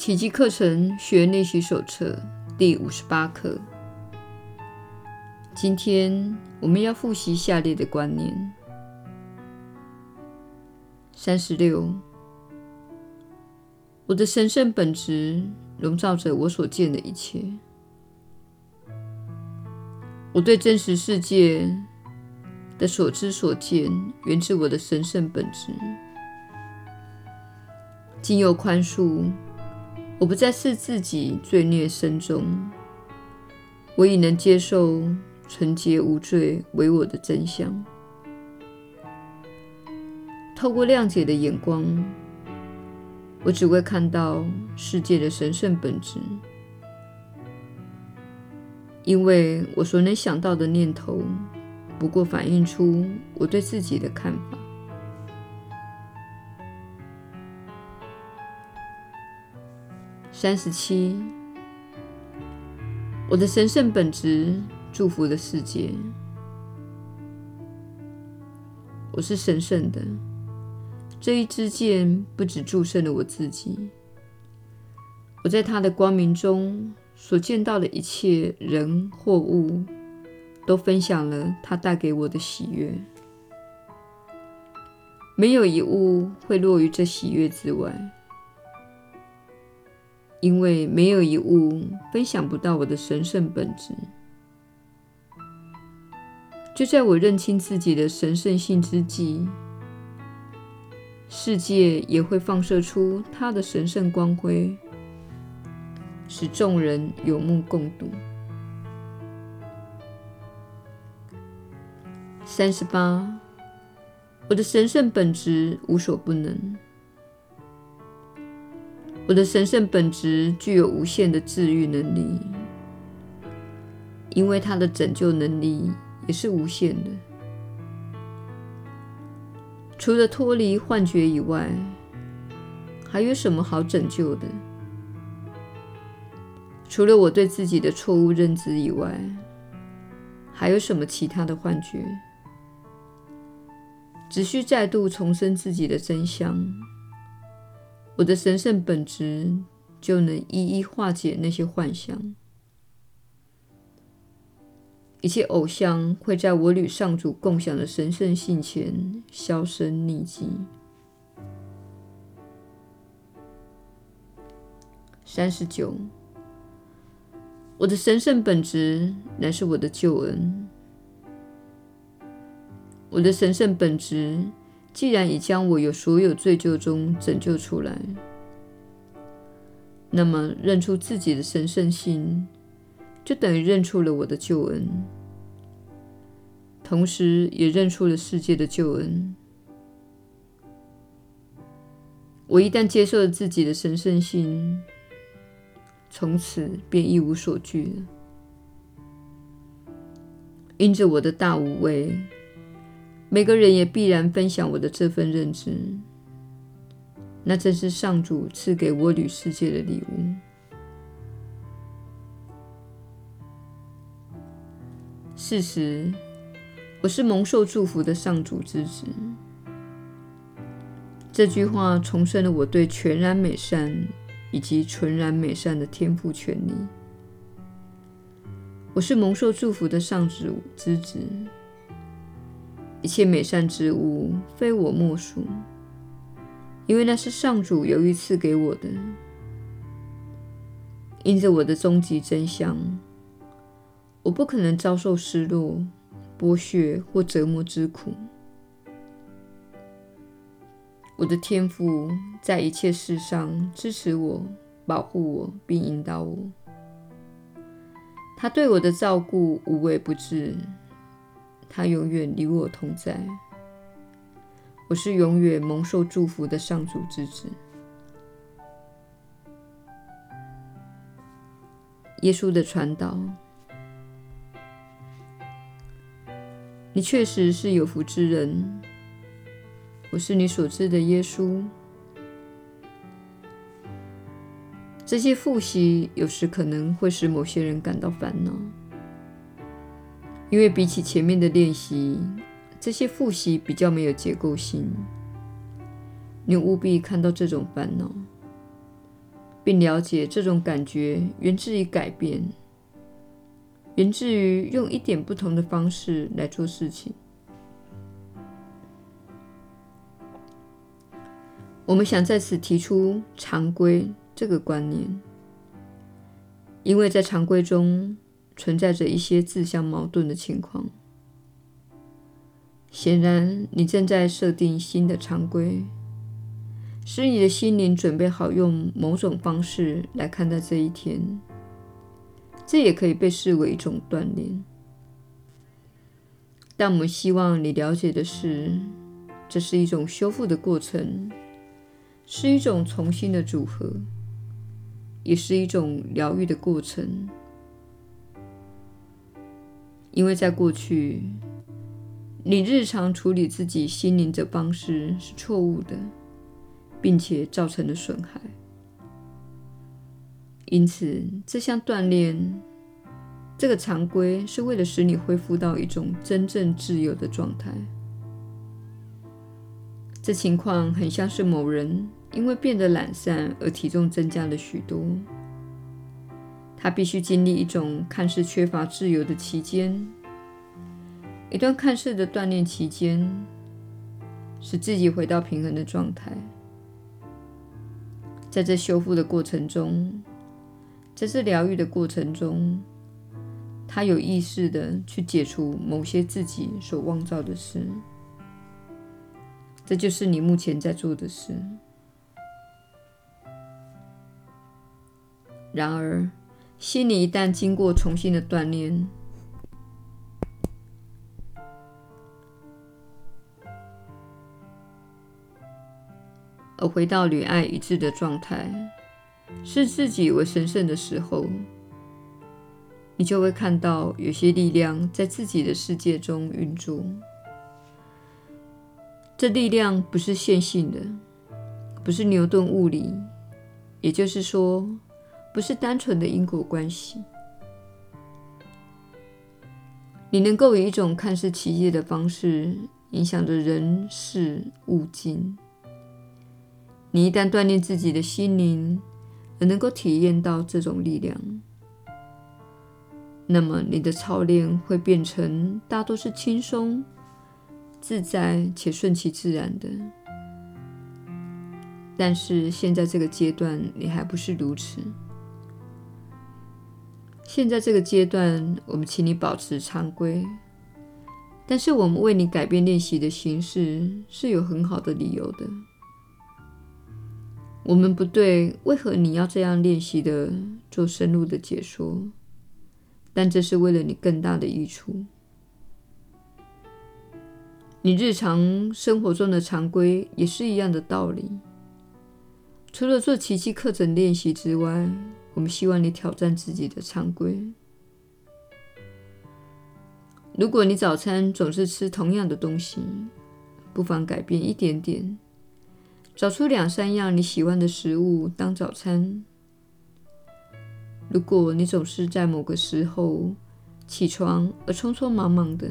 奇迹课程学练习手册第五十八课。今天我们要复习下列的观念：三十六，我的神圣本质笼罩着我所见的一切。我对真实世界的所知所见，源自我的神圣本质。经由宽恕，我不再是自己罪孽深重，我已能接受纯洁无罪为我的真相。透过谅解的眼光，我只会看到世界的神圣本质。因为我所能想到的念头，不过反映出我对自己的看法。三十七，我的神圣本质祝福了世界。我是神圣的，这一支箭不只注圣了我自己，我在它的光明中。所见到的一切人或物，都分享了它带给我的喜悦。没有一物会落于这喜悦之外，因为没有一物分享不到我的神圣本质。就在我认清自己的神圣性之际，世界也会放射出它的神圣光辉。使众人有目共睹。三十八，我的神圣本质无所不能。我的神圣本质具有无限的治愈能力，因为它的拯救能力也是无限的。除了脱离幻觉以外，还有什么好拯救的？除了我对自己的错误认知以外，还有什么其他的幻觉？只需再度重申自己的真相，我的神圣本质就能一一化解那些幻象。一切偶像会在我与上主共享的神圣性前销声匿迹。三十九。我的神圣本质乃是我的救恩。我的神圣本质既然已将我由所有罪咎中拯救出来，那么认出自己的神圣性，就等于认出了我的救恩，同时也认出了世界的救恩。我一旦接受了自己的神圣性，从此便一无所惧了。因着我的大无畏，每个人也必然分享我的这份认知。那正是上主赐给我与世界的礼物。事实，我是蒙受祝福的上主之子。这句话重申了我对全然美善。以及纯然美善的天赋权利。我是蒙受祝福的上主之子，一切美善之物非我莫属，因为那是上主有意赐给我的。因着我的终极真相，我不可能遭受失落、剥削或折磨之苦。我的天赋在一切事上支持我、保护我，并引导我。他对我的照顾无微不至，他永远与我同在。我是永远蒙受祝福的上主之子。耶稣的传导，你确实是有福之人。我是你所知的耶稣。这些复习有时可能会使某些人感到烦恼，因为比起前面的练习，这些复习比较没有结构性。你务必看到这种烦恼，并了解这种感觉源自于改变，源自于用一点不同的方式来做事情。我们想在此提出常规这个观念，因为在常规中存在着一些自相矛盾的情况。显然，你正在设定新的常规，使你的心灵准备好用某种方式来看待这一天。这也可以被视为一种锻炼。但我们希望你了解的是，这是一种修复的过程，是一种重新的组合，也是一种疗愈的过程。因为在过去，你日常处理自己心灵的方式是错误的，并且造成了损害。因此，这项锻炼，这个常规，是为了使你恢复到一种真正自由的状态。这情况很像是某人因为变得懒散而体重增加了许多。他必须经历一种看似缺乏自由的期间。一段看似的锻炼期间，使自己回到平衡的状态。在这修复的过程中，在这疗愈的过程中，他有意识地去解除某些自己所妄造的事。这就是你目前在做的事。然而，心理一旦经过重新的锻炼，而回到与爱一致的状态，视自己为神圣的时候，你就会看到有些力量在自己的世界中运作。这力量不是线性的，不是牛顿物理，也就是说，不是单纯的因果关系。你能够以一种看似奇异的方式影响着人事物境。你一旦锻炼自己的心灵，而能够体验到这种力量，那么你的操练会变成大多是轻松、自在且顺其自然的。但是现在这个阶段，你还不是如此。现在这个阶段，我们请你保持常规，但是我们为你改变练习的形式是有很好的理由的。我们不对为何你要这样练习的做深入的解说，但这是为了你更大的益处。你日常生活中的常规也是一样的道理。除了做奇迹课程练习之外，我们希望你挑战自己的常规。如果你早餐总是吃同样的东西，不妨改变一点点。找出两三样你喜欢的食物当早餐。如果你总是在某个时候起床而匆匆忙忙的，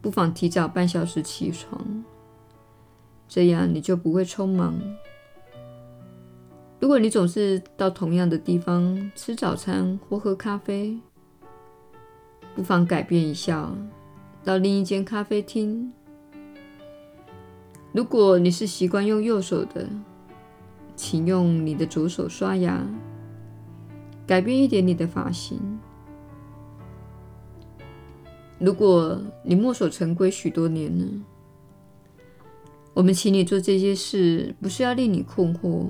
不妨提早半小时起床，这样你就不会匆忙。如果你总是到同样的地方吃早餐或喝咖啡，不妨改变一下，到另一间咖啡厅。如果你是习惯用右手的，请用你的左手刷牙，改变一点你的发型。如果你墨守成规许多年了，我们请你做这些事，不是要令你困惑，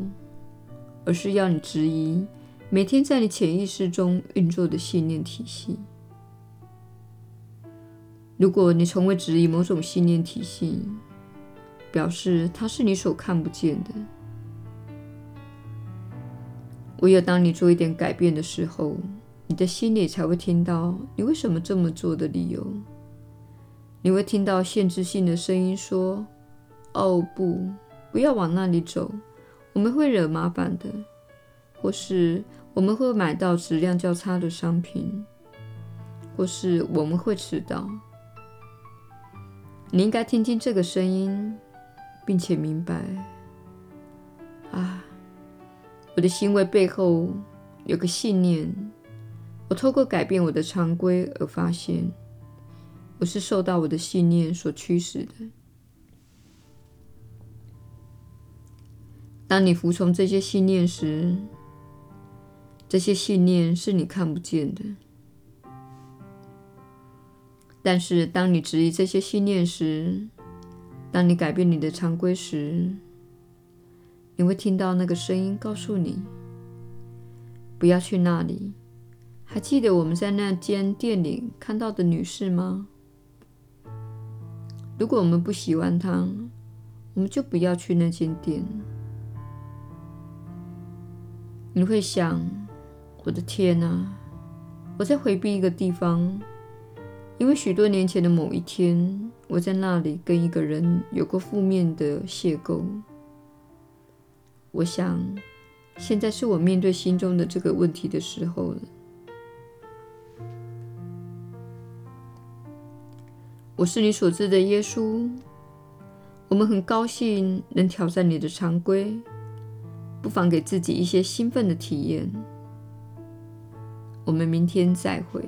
而是要你质疑每天在你潜意识中运作的信念体系。如果你从未质疑某种信念体系，表示它是你所看不见的。唯有当你做一点改变的时候，你的心里才会听到你为什么这么做的理由。你会听到限制性的声音说：“哦，不，不要往那里走，我们会惹麻烦的。”或是我们会买到质量较差的商品，或是我们会迟到。你应该听听这个声音。并且明白，啊，我的行为背后有个信念，我透过改变我的常规而发现，我是受到我的信念所驱使的。当你服从这些信念时，这些信念是你看不见的。但是，当你质疑这些信念时，当你改变你的常规时，你会听到那个声音告诉你：“不要去那里。”还记得我们在那间店里看到的女士吗？如果我们不喜欢她，我们就不要去那间店。你会想：“我的天哪！我在回避一个地方。”因为许多年前的某一天，我在那里跟一个人有过负面的邂逅。我想，现在是我面对心中的这个问题的时候了。我是你所知的耶稣。我们很高兴能挑战你的常规，不妨给自己一些兴奋的体验。我们明天再会。